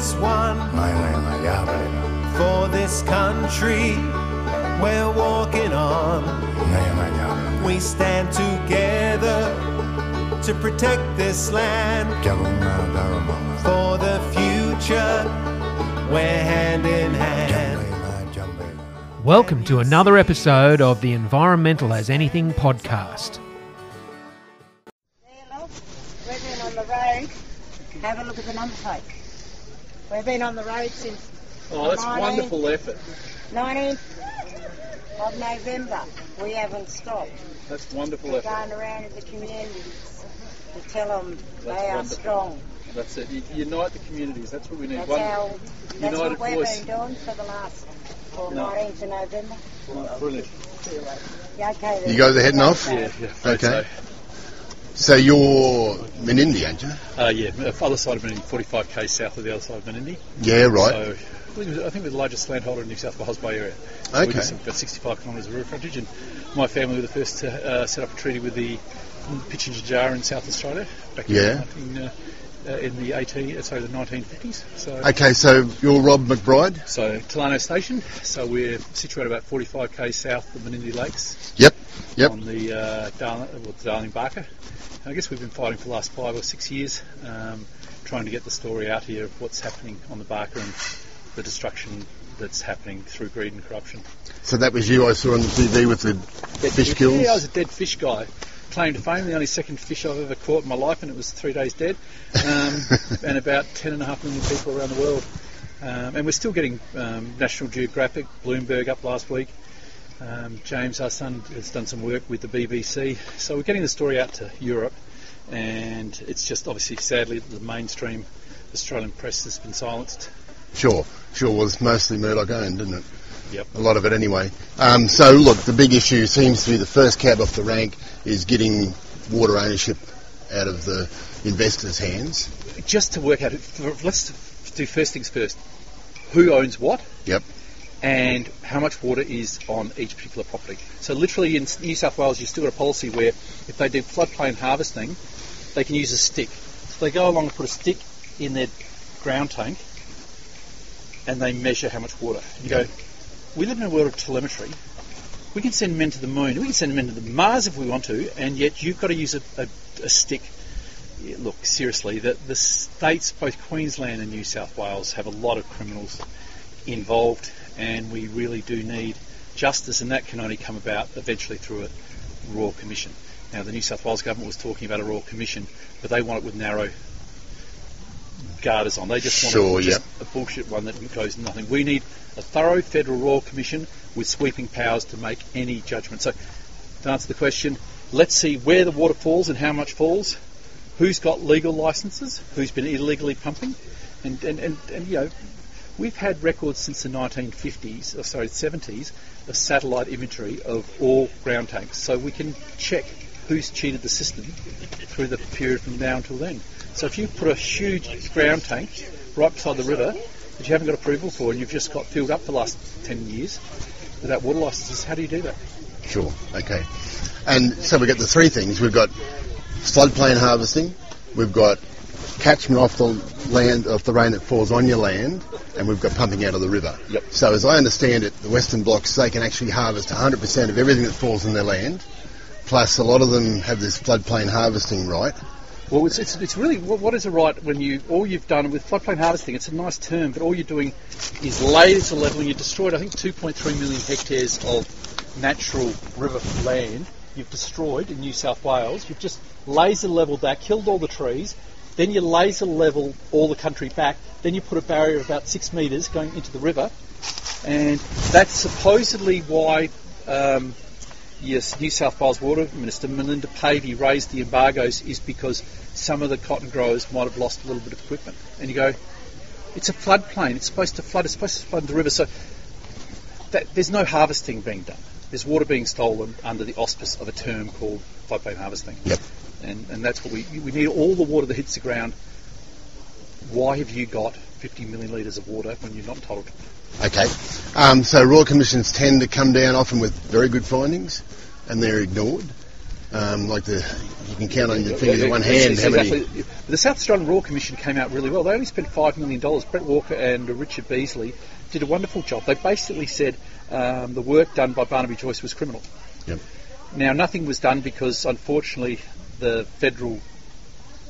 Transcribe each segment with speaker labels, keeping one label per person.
Speaker 1: We as one for this country we're walking on. We stand together to protect this land for the future. We're hand in hand.
Speaker 2: Welcome to another episode of the Environmental as Anything podcast.
Speaker 3: There, look, we've been on the road. Have a look at the number plate. We've been on the road since
Speaker 4: Oh, that's
Speaker 3: 19
Speaker 4: wonderful effort.
Speaker 3: 19th of November. We haven't stopped.
Speaker 4: That's wonderful
Speaker 3: We're
Speaker 4: effort.
Speaker 3: going around in the communities to tell them
Speaker 4: That's
Speaker 3: they are strong.
Speaker 4: That's it. You, unite the communities. That's what we need.
Speaker 3: That's
Speaker 4: One
Speaker 3: how. That's
Speaker 4: united
Speaker 3: what we've
Speaker 4: voice.
Speaker 3: been doing for the last for
Speaker 4: No.
Speaker 3: 19th of November.
Speaker 4: Brilliant.
Speaker 3: Yeah, okay. then.
Speaker 5: You guys are heading off?
Speaker 4: Yeah, yeah.
Speaker 5: Okay. So you're Menindee, aren't you?
Speaker 4: So. Uh, yeah, the other side of Menindee, 45 k south of the other side of Menindee.
Speaker 5: Yeah, right.
Speaker 4: So I think we're- I think we're the largest landholder in New South Wales Bay Area. So
Speaker 5: Okay.
Speaker 4: We have about 65 kilometres of river frontage, and my family were the first to uh, set up a treaty with the Pitjantjatjara in South Australia back
Speaker 5: Yeah.
Speaker 4: in, uh, uh, in the 18, uh, sorry, the 1950s. So.
Speaker 5: Okay, so you're Rob McBride?
Speaker 4: So Tolarno Station. So we're situated about 45 k south of the Menindee Lakes
Speaker 5: Yep, yep.
Speaker 4: on the uh, Darling, well, the Darling Baaka. I guess we've been fighting for the last five or six years, um, trying to get the story out here of what's happening on the Baaka and the destruction that's happening through greed and corruption.
Speaker 5: So that was you I saw on the TV with the dead fish kills?
Speaker 4: Yeah, I was a dead fish guy. Claim to fame, the only second fish I've ever caught in my life, and it was three days dead, um, and about ten and a half million people around the world. Um, and we're still getting um, National Geographic, Bloomberg up last week. Um, James, our son, has done some work with the BBC, so we're getting the story out to Europe. And it's just obviously, sadly, the mainstream Australian press has been silenced.
Speaker 5: Sure, sure. Was mostly Murdoch owned, didn't it?
Speaker 4: Yep.
Speaker 5: A lot of it anyway. Um, so look, the big issue seems to be the first cab off the rank is getting water ownership out of the investors' hands.
Speaker 4: Just to work out, let's do first things first. Who owns what?
Speaker 5: Yep.
Speaker 4: and how much water is on each particular property. So literally in New South Wales, you've still got a policy where if they do floodplain harvesting, they can use a stick. So they go along and put a stick in their ground tank, and they measure how much water. You go, we live in a world of telemetry. We can send men to the moon. We can send men to the Mars if we want to, and yet you've got to use a, a, a stick. Look, seriously, the, the states, both Queensland and New South Wales, have a lot of criminals involved, and we really do need justice, and that can only come about eventually through a royal commission. Now, the New South Wales government was talking about a royal commission, but they want it with narrow garters on. They just want
Speaker 5: Sure,
Speaker 4: just
Speaker 5: yep.
Speaker 4: a bullshit one that goes nothing. We need a thorough federal royal commission with sweeping powers to make any judgment. So, to answer the question, let's see where the water falls and how much falls, who's got legal licences, who's been illegally pumping, and, and, and, and you know, we've had records since the 1950s, or sorry, 70s, of satellite imagery of all ground tanks, so we can check who's cheated the system through the period from now until then. So if you put a huge ground tank right beside the river that you haven't got approval for, and you've just got filled up for the last 10 years without water licences, how do you do that?
Speaker 5: Sure. Okay. And so we've got the three things. We've got floodplain harvesting. We've got catchment off the land, off the rain that falls on your land, and we've got pumping out of the river.
Speaker 4: Yep.
Speaker 5: So as I understand it, the Western Blocks they can actually harvest 100% of everything that falls on their land. Plus, a lot of them have this floodplain harvesting right.
Speaker 4: Well, it's, it's, it's really what, is a right when you all you've done with floodplain harvesting. It's a nice term, but all you're doing is laser leveling. You destroyed, I think, 2.3 million hectares of natural river land. You've destroyed in New South Wales. You've just laser leveled that, killed all the trees. Then you laser level all the country back. Then you put a barrier of about six metres going into the river, and that's supposedly why. Um, Yes, New South Wales Water Minister Melinda Pavey raised the embargoes is because some of the cotton growers might have lost a little bit of equipment. And you go, it's a floodplain. It's supposed to flood. It's supposed to flood the river. So that, there's no harvesting being done. There's water being stolen under the auspice of a term called floodplain harvesting.
Speaker 5: Yep.
Speaker 4: And, and that's what we we need. All the water that hits the ground. Why have you got 50 million litres of water when you're not entitled?
Speaker 5: Okay. Um, so royal commissions tend to come down often with very good findings, and they're ignored. Um, like the you can count on your fingers of one hand how
Speaker 4: Exactly.
Speaker 5: many.
Speaker 4: The South Australian Royal Commission came out really well. They only spent $5 million. Brett Walker and Richard Beasley did a wonderful job. They basically said um, the work done by Barnaby Joyce was criminal.
Speaker 5: Yep.
Speaker 4: Now, nothing was done because, unfortunately, the federal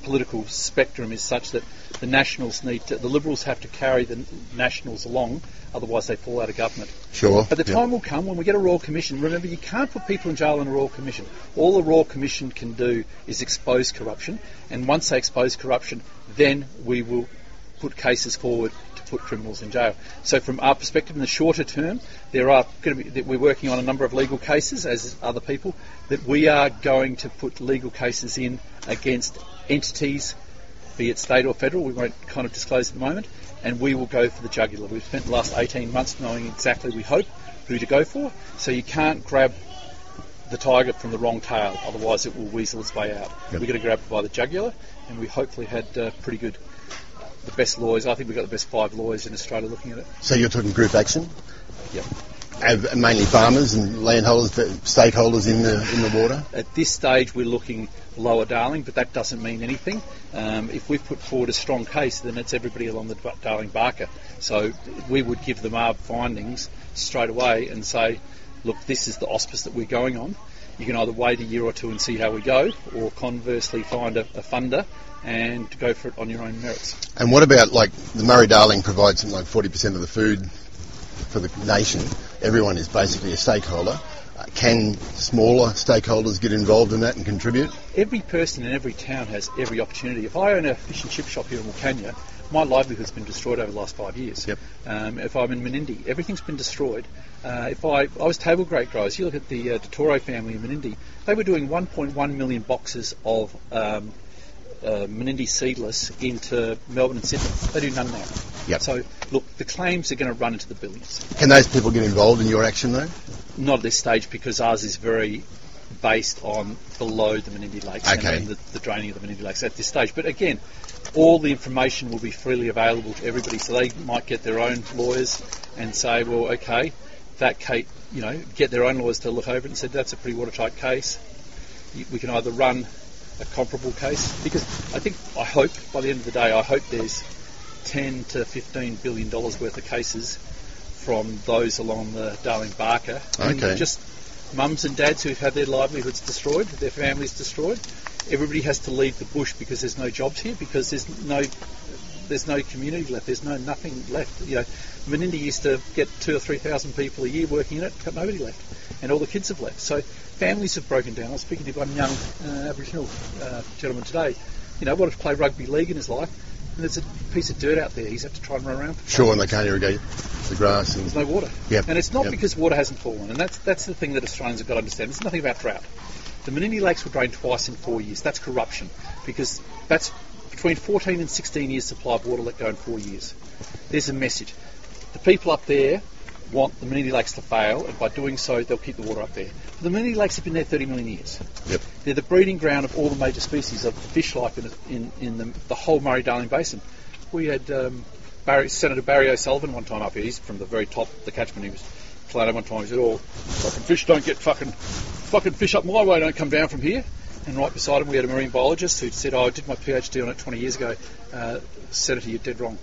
Speaker 4: political spectrum is such that the Nationals need to, the Liberals have to carry the Nationals along, otherwise they fall out of government.
Speaker 5: Sure.
Speaker 4: But the
Speaker 5: Yep.
Speaker 4: time will come when we get a Royal Commission. Remember, you can't put people in jail in a Royal Commission. All the Royal Commission can do is expose corruption, and once they expose corruption, then we will put cases forward to put criminals in jail. So, from our perspective, in the shorter term, there are going to be that we're working on a number of legal cases, as other people, that we are going to put legal cases in against entities be it state or federal, we won't kind of disclose at the moment, and we will go for the jugular. We've spent the last 18 months knowing exactly, we hope, who to go for, so you can't grab the tiger from the wrong tail, otherwise it will weasel its way out.
Speaker 5: Yep.
Speaker 4: We're going to grab it by the jugular, and we hopefully had uh, pretty good, the best lawyers. I think we've got the best five lawyers in Australia looking at it.
Speaker 5: So you're talking group action,
Speaker 4: Yep.
Speaker 5: Have mainly farmers and landholders, but stakeholders in the in the water.
Speaker 4: At this stage, we're looking lower Darling, but that doesn't mean anything. Um, if we put forward a strong case, then it's everybody along the Darling Baaka. So we would give them our findings straight away and say, look, this is the auspice that we're going on. You can either wait a year or two and see how we go, or conversely find a, a funder and go for it on your own merits.
Speaker 5: And what about like the Murray Darling provides something like 40% of the food for the nation? Everyone is basically a stakeholder. Uh, can smaller stakeholders get involved in that and contribute?
Speaker 4: every person in every town has every opportunity. If I own a fish and chip shop here in Wilcannia, my livelihood's been destroyed over the last five years.
Speaker 5: Yep.
Speaker 4: Um, if I'm in Menindee, everything's been destroyed. Uh, if I, I was table grape growers, you look at the uh, Totoro family in Menindee, they were doing 1.1 million boxes of um, uh, Menindee seedless into Melbourne and Sydney. They do none now.
Speaker 5: Yep.
Speaker 4: So, look, the claims are going to run into the billions.
Speaker 5: Can those people get involved in your action though?
Speaker 4: Not at this stage because ours is very based on below the Menindee Lakes
Speaker 5: Okay.
Speaker 4: and the, the draining of the Menindee Lakes at this stage. But again, all the information will be freely available to everybody, so they might get their own lawyers and say, well, okay, that case, you know, get their own lawyers to look over it and say that's a pretty watertight case. We can either run a comparable case because I think, I hope by the end of the day, I hope there's 10 to 15 billion dollars worth of cases from those along the Darling Baaka. And
Speaker 5: Okay.
Speaker 4: Just mums and dads who've had their livelihoods destroyed, their families destroyed. Everybody has to leave the bush because there's no jobs here, because there's no there's no community left. There's no nothing left. You know, Menindee used to get two or three thousand people a year working in it. Got nobody left, and all the kids have left. So families have broken down. I was speaking to one young uh, Aboriginal uh, gentleman today. You know, wanted to play rugby league in his life, and there's a piece of dirt out there. He's had to try and run around. For
Speaker 5: Sure, and they can't irrigate the grass and
Speaker 4: there's no water.
Speaker 5: Yep.
Speaker 4: And it's not
Speaker 5: Yep.
Speaker 4: because water hasn't fallen, and that's that's the thing that Australians have got to understand. It's nothing about drought. The Menindee Lakes were drained twice in four years. That's corruption, because that's between 14 and 16 years supply of water let go in four years. There's a message. The people up there want the Menindee Lakes to fail, and by doing so, they'll keep the water up there. But the Menindee Lakes have been there 30 million years.
Speaker 5: Yep.
Speaker 4: They're the breeding ground of all the major species of fish life in, in, in the, the whole Murray-Darling Basin. We had um, Barry, Senator Barry O'Sullivan one time up here. He's from the very top the catchment. He was playing one time. He said, "Oh, fucking fish don't get fucking fucking fish up my way. Don't come down from here." And right beside him, we had a marine biologist who said, "Oh, I did my PhD on it 20 years ago." Uh, Senator, you're dead wrong.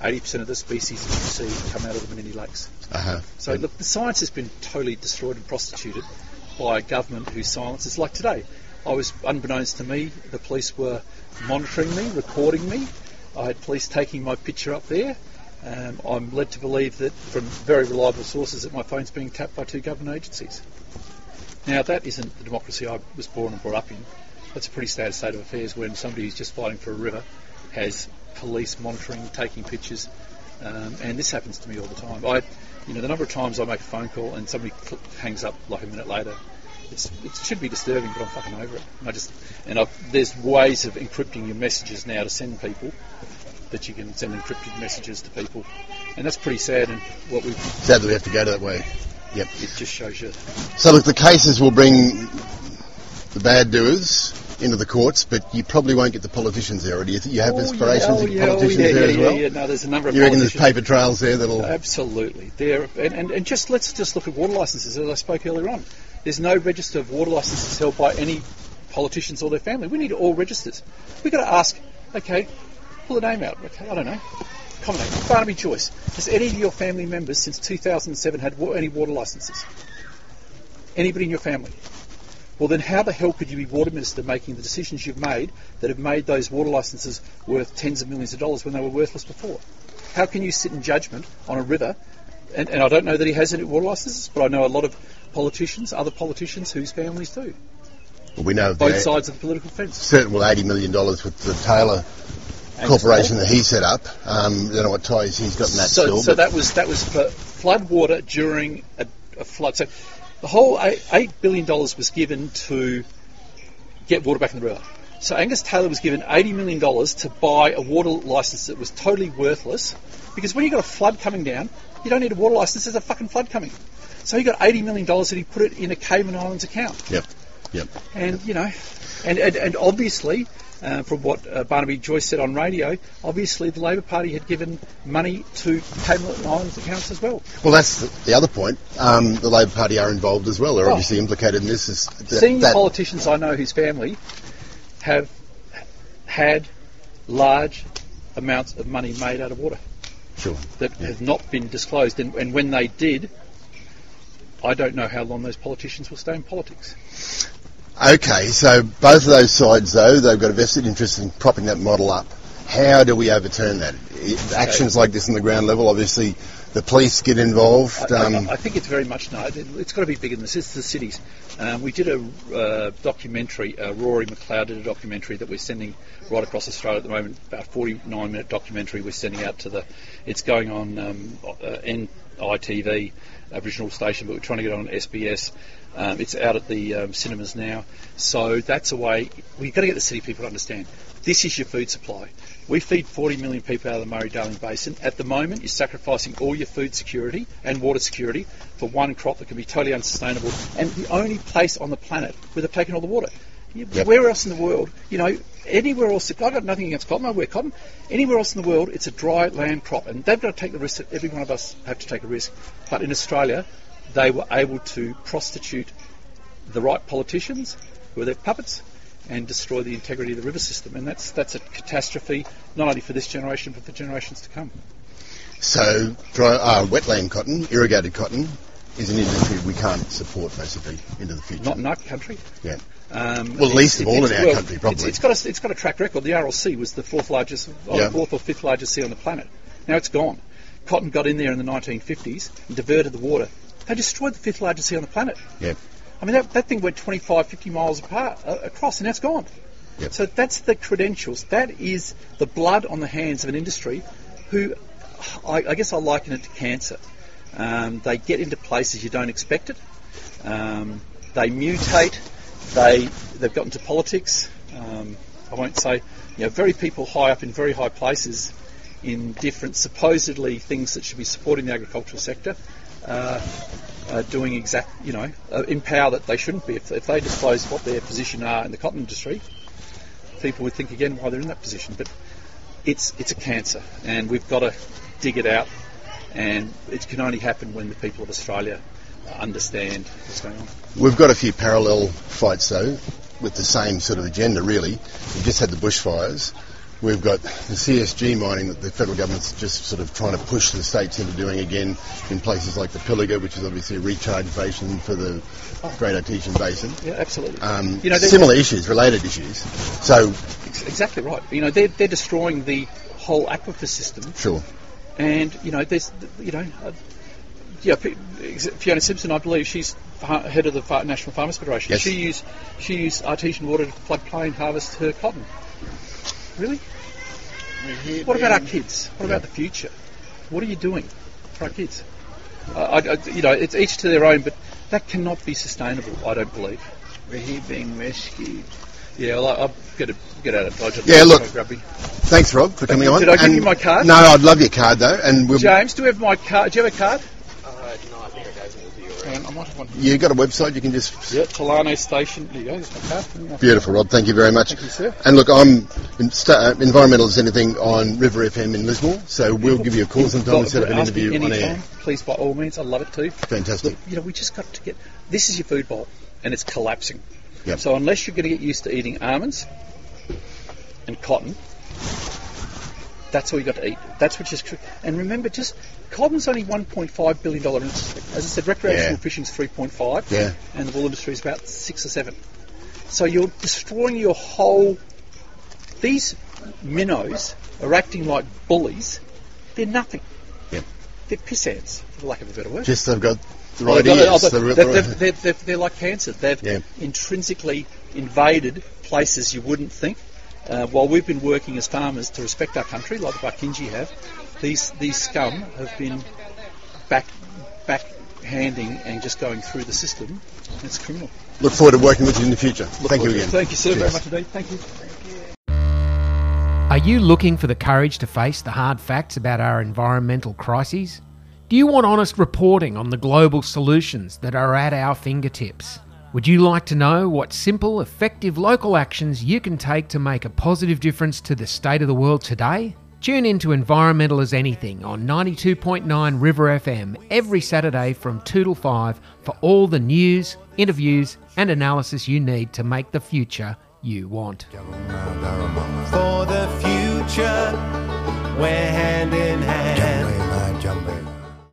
Speaker 4: 80% of the species that you see come out of the Menindee Lakes.
Speaker 5: uh-huh.
Speaker 4: So look, the science has been totally destroyed and prostituted by a government whose silence is like today. I was, unbeknownst to me, the police were monitoring me, recording me. I had police taking my picture up there. Um, I'm led to believe that from very reliable sources that my phone's being tapped by two government agencies. Now that isn't the democracy I was born and brought up in. That's a pretty sad state of affairs when somebody who's just fighting for a river has police monitoring, taking pictures, um, and this happens to me all the time. I, you know, the number of times I make a phone call and somebody hangs up like a minute later, it should be disturbing, but I'm fucking over it. And I just, and I've, there's ways of encrypting your messages now to send people that you can send encrypted messages to people, and that's pretty sad. And what we,
Speaker 5: Sadly, we have to go that way. Yep.
Speaker 4: it just shows you.
Speaker 5: So look, the cases will bring the bad doers into the courts, but you probably won't get the politicians there. Or do you think you have
Speaker 4: Oh, yeah,
Speaker 5: aspirations
Speaker 4: oh, yeah, oh,
Speaker 5: politicians
Speaker 4: yeah,
Speaker 5: there
Speaker 4: yeah,
Speaker 5: as well?
Speaker 4: yeah. No, there's a number of
Speaker 5: You reckon there's paper trails there that'll?
Speaker 4: Absolutely. There and, and, and just let's just look at water licenses as I spoke earlier on. There's no register of water licenses held by any politicians or their family. We need all registers. We've got to ask, okay, pull the name out. Okay, I don't know. Common name. Barnaby Joyce. Has any of your family members since 2007 had any water licenses? Anybody in your family? Well, then how the hell could you be water minister making the decisions you've made that have made those water licenses worth tens of millions of dollars when they were worthless before? How can you sit in judgment on a river? And, and I don't know that he has any water licenses, but I know a lot of politicians, other politicians whose families do.
Speaker 5: Well, we know
Speaker 4: Both sides of the political fence.
Speaker 5: certain well, eighty million dollars with the Taylor corporation that he set up. Um, I don't know what ties he's got in that
Speaker 4: so,
Speaker 5: still.
Speaker 4: so that was that was for flood water during a, a flood. So the whole eight, billion dollars was given to get water back in the river. So Angus Taylor was given eighty million dollars to buy a water license that was totally worthless, because when you have got a flood coming down, you don't need a water license. There's a fucking flood coming. So he got eighty million dollars and he put it in a Cayman Islands account.
Speaker 5: Yep. Yep.
Speaker 4: And you know, and and, and obviously, uh, from what uh, Barnaby Joyce said on radio, obviously the Labor Party had given money to Cayman Islands accounts as well.
Speaker 5: Well, that's the, the other point. Um, the Labor Party are involved as well. They're
Speaker 4: Oh.
Speaker 5: obviously implicated in this. Is that,
Speaker 4: Senior
Speaker 5: that-
Speaker 4: politicians I know whose family have had large amounts of money made out of water
Speaker 5: Sure.
Speaker 4: that have not been disclosed, and, and when they did. I don't know how long those politicians will stay in politics.
Speaker 5: Okay, so both of those sides, though, they've got a vested interest in propping that model up. How do we overturn that? I- Actions like this on the ground level, obviously, the police get involved.
Speaker 4: I-
Speaker 5: Um,
Speaker 4: I, I think it's very much no. it- It's got to be bigger than this. It's the cities. Um, we did a uh, documentary. Uh, Rory McLeod did a documentary that we're sending right across Australia at the moment. About 49 minute documentary. We're sending out to the. It's going on um, uh, NITV, Aboriginal station, but we're trying to get it on SBS. Um, it's out at the um, cinemas now. So that's a way. We've got to get the city people to understand. This is your food supply. We feed 40 million people out of the Murray-Darling Basin. At the moment, you're sacrificing all your food security and water security for one crop that can be totally unsustainable and the only place on the planet where they've taken all the water.
Speaker 5: Yep.
Speaker 4: Where else in the world, you know, anywhere else, I've got nothing against cotton, I wear cotton. Anywhere else in the world, it's a dry land crop and they've got to take the risk that every one of us have to take a risk. But in Australia, they were able to prostitute the right politicians, who are their puppets, and destroy the integrity of the river system. And that's that's a catastrophe, not only for this generation, but for generations to come.
Speaker 5: so, dry, uh, wetland cotton, irrigated cotton, is an industry we can't support basically into the future.
Speaker 4: Not in our country.
Speaker 5: yeah.
Speaker 4: Um,
Speaker 5: Well, at least of all in our
Speaker 4: well,
Speaker 5: country, probably.
Speaker 4: It's, it's got a, it's got a track record. The Aral Sea was the fourth largest, or
Speaker 5: Yeah.
Speaker 4: fourth or fifth largest sea on the planet. Now it's gone. Cotton got in there in the 1950s and diverted the water. They destroyed the fifth largest sea on the planet.
Speaker 5: Yeah.
Speaker 4: I mean, that, that thing went 25, 50 miles apart, uh, across, and that's gone.
Speaker 5: Yep.
Speaker 4: So that's the credentials. That is the blood on the hands of an industry who, I, I guess I liken it to cancer. Um, they get into places you don't expect it. Um, they mutate. They, they've gotten to politics. Um, I won't say, you know, very people high up in very high places in different, supposedly things that should be supporting the agricultural sector, doing exact, you know, uh, in power that they shouldn't be. If, if they disclose what their position are in the cotton industry, people would think again why they're in that position. But it's it's a cancer, and we've got to dig it out. And it can only happen when the people of Australia understand what's going on.
Speaker 5: We've got a few parallel fights though, with the same sort of agenda really. We've just had the bushfires. We've got the CSG mining that the federal government's just sort of trying to push the states into doing again in places like the Pilliga, which is obviously a recharge basin for the Great Artesian Basin.
Speaker 4: Yeah, absolutely.
Speaker 5: Um,
Speaker 4: You know,
Speaker 5: similar issues, related issues. So,
Speaker 4: Exactly right. You know, they're, they're destroying the whole aquifer system,
Speaker 5: sure.
Speaker 4: and you know, there's, you know, uh, yeah, Fiona Simson, I believe she's head of the National Farmers Federation.
Speaker 5: Yes.
Speaker 4: She used she used artesian water to floodplain harvest her cotton. Really? What about our kids? What about the future? What are you doing for our kids? Uh, I, I, you know, it's each to their own, but that cannot be sustainable. I don't believe.
Speaker 6: We're here being rescued.
Speaker 4: Yeah, well, I, I'll get a, get out of dodge.
Speaker 5: Yeah, look.
Speaker 4: Grubby.
Speaker 5: Thanks, Rob, for coming on.
Speaker 4: Did I give
Speaker 5: And-
Speaker 4: you my card?
Speaker 5: No, I'd love your card though, and we'll.
Speaker 4: James, do you have my card? Do you have a card?
Speaker 6: Uh, no, I think I gave it to you already.
Speaker 4: Hang on, I might have one here.
Speaker 5: You got a website? You can just
Speaker 4: Yeah, Tolarno Station. There you go. There's my card.
Speaker 5: beautiful, Rod. Thank you very much.
Speaker 4: Thank you, sir.
Speaker 5: And look, I'm in, sta- uh, environmental as anything on River FM in Lismore, so we'll give you a call sometime and set up an interview on air.
Speaker 4: Please, by all means, I love it too.
Speaker 5: Fantastic.
Speaker 4: Look, you know, we just got to get. This is your food bowl, and it's collapsing.
Speaker 5: Yep.
Speaker 4: So unless you're going to get used to eating almonds and cotton, that's all you got to eat. That's what just. And remember, just cotton's only 1.5 billion dollar industry. As I said, recreational
Speaker 5: Yeah.
Speaker 4: fishing's 3.5,
Speaker 5: Yeah.
Speaker 4: and the wool industry is about six or seven. So you're destroying your whole. These minnows are acting like bullies. They're nothing.
Speaker 5: Yep.
Speaker 4: They're piss ants, for the lack of a better word.
Speaker 5: Just they've got the
Speaker 4: Well,
Speaker 5: right
Speaker 4: got-
Speaker 5: ears.
Speaker 4: oh,
Speaker 5: the
Speaker 4: they're, they're, they're, they're, they're like cancer. They've
Speaker 5: Yeah.
Speaker 4: intrinsically invaded places you wouldn't think. Uh, while we've been working as farmers to respect our country, like the Barkindji have, these these scum have been back backhanding and just going through the system. It's criminal.
Speaker 5: Look forward to working with you in the future.
Speaker 4: Look
Speaker 5: Thank you
Speaker 4: forward to it.
Speaker 5: again.
Speaker 4: Thank you, sir, very much indeed. Thank you.
Speaker 2: Are you looking for the courage to face the hard facts about our environmental crises? Do you want honest reporting on the global solutions that are at our fingertips? Would you like to know what simple, effective local actions you can take to make a positive difference to the state of the world today? Tune in to Environmental as Anything on 92.9 River FM every Saturday from 2 to 5 for all the news, interviews, and analysis you need to make the future you want.
Speaker 1: For the future, we're hand in hand.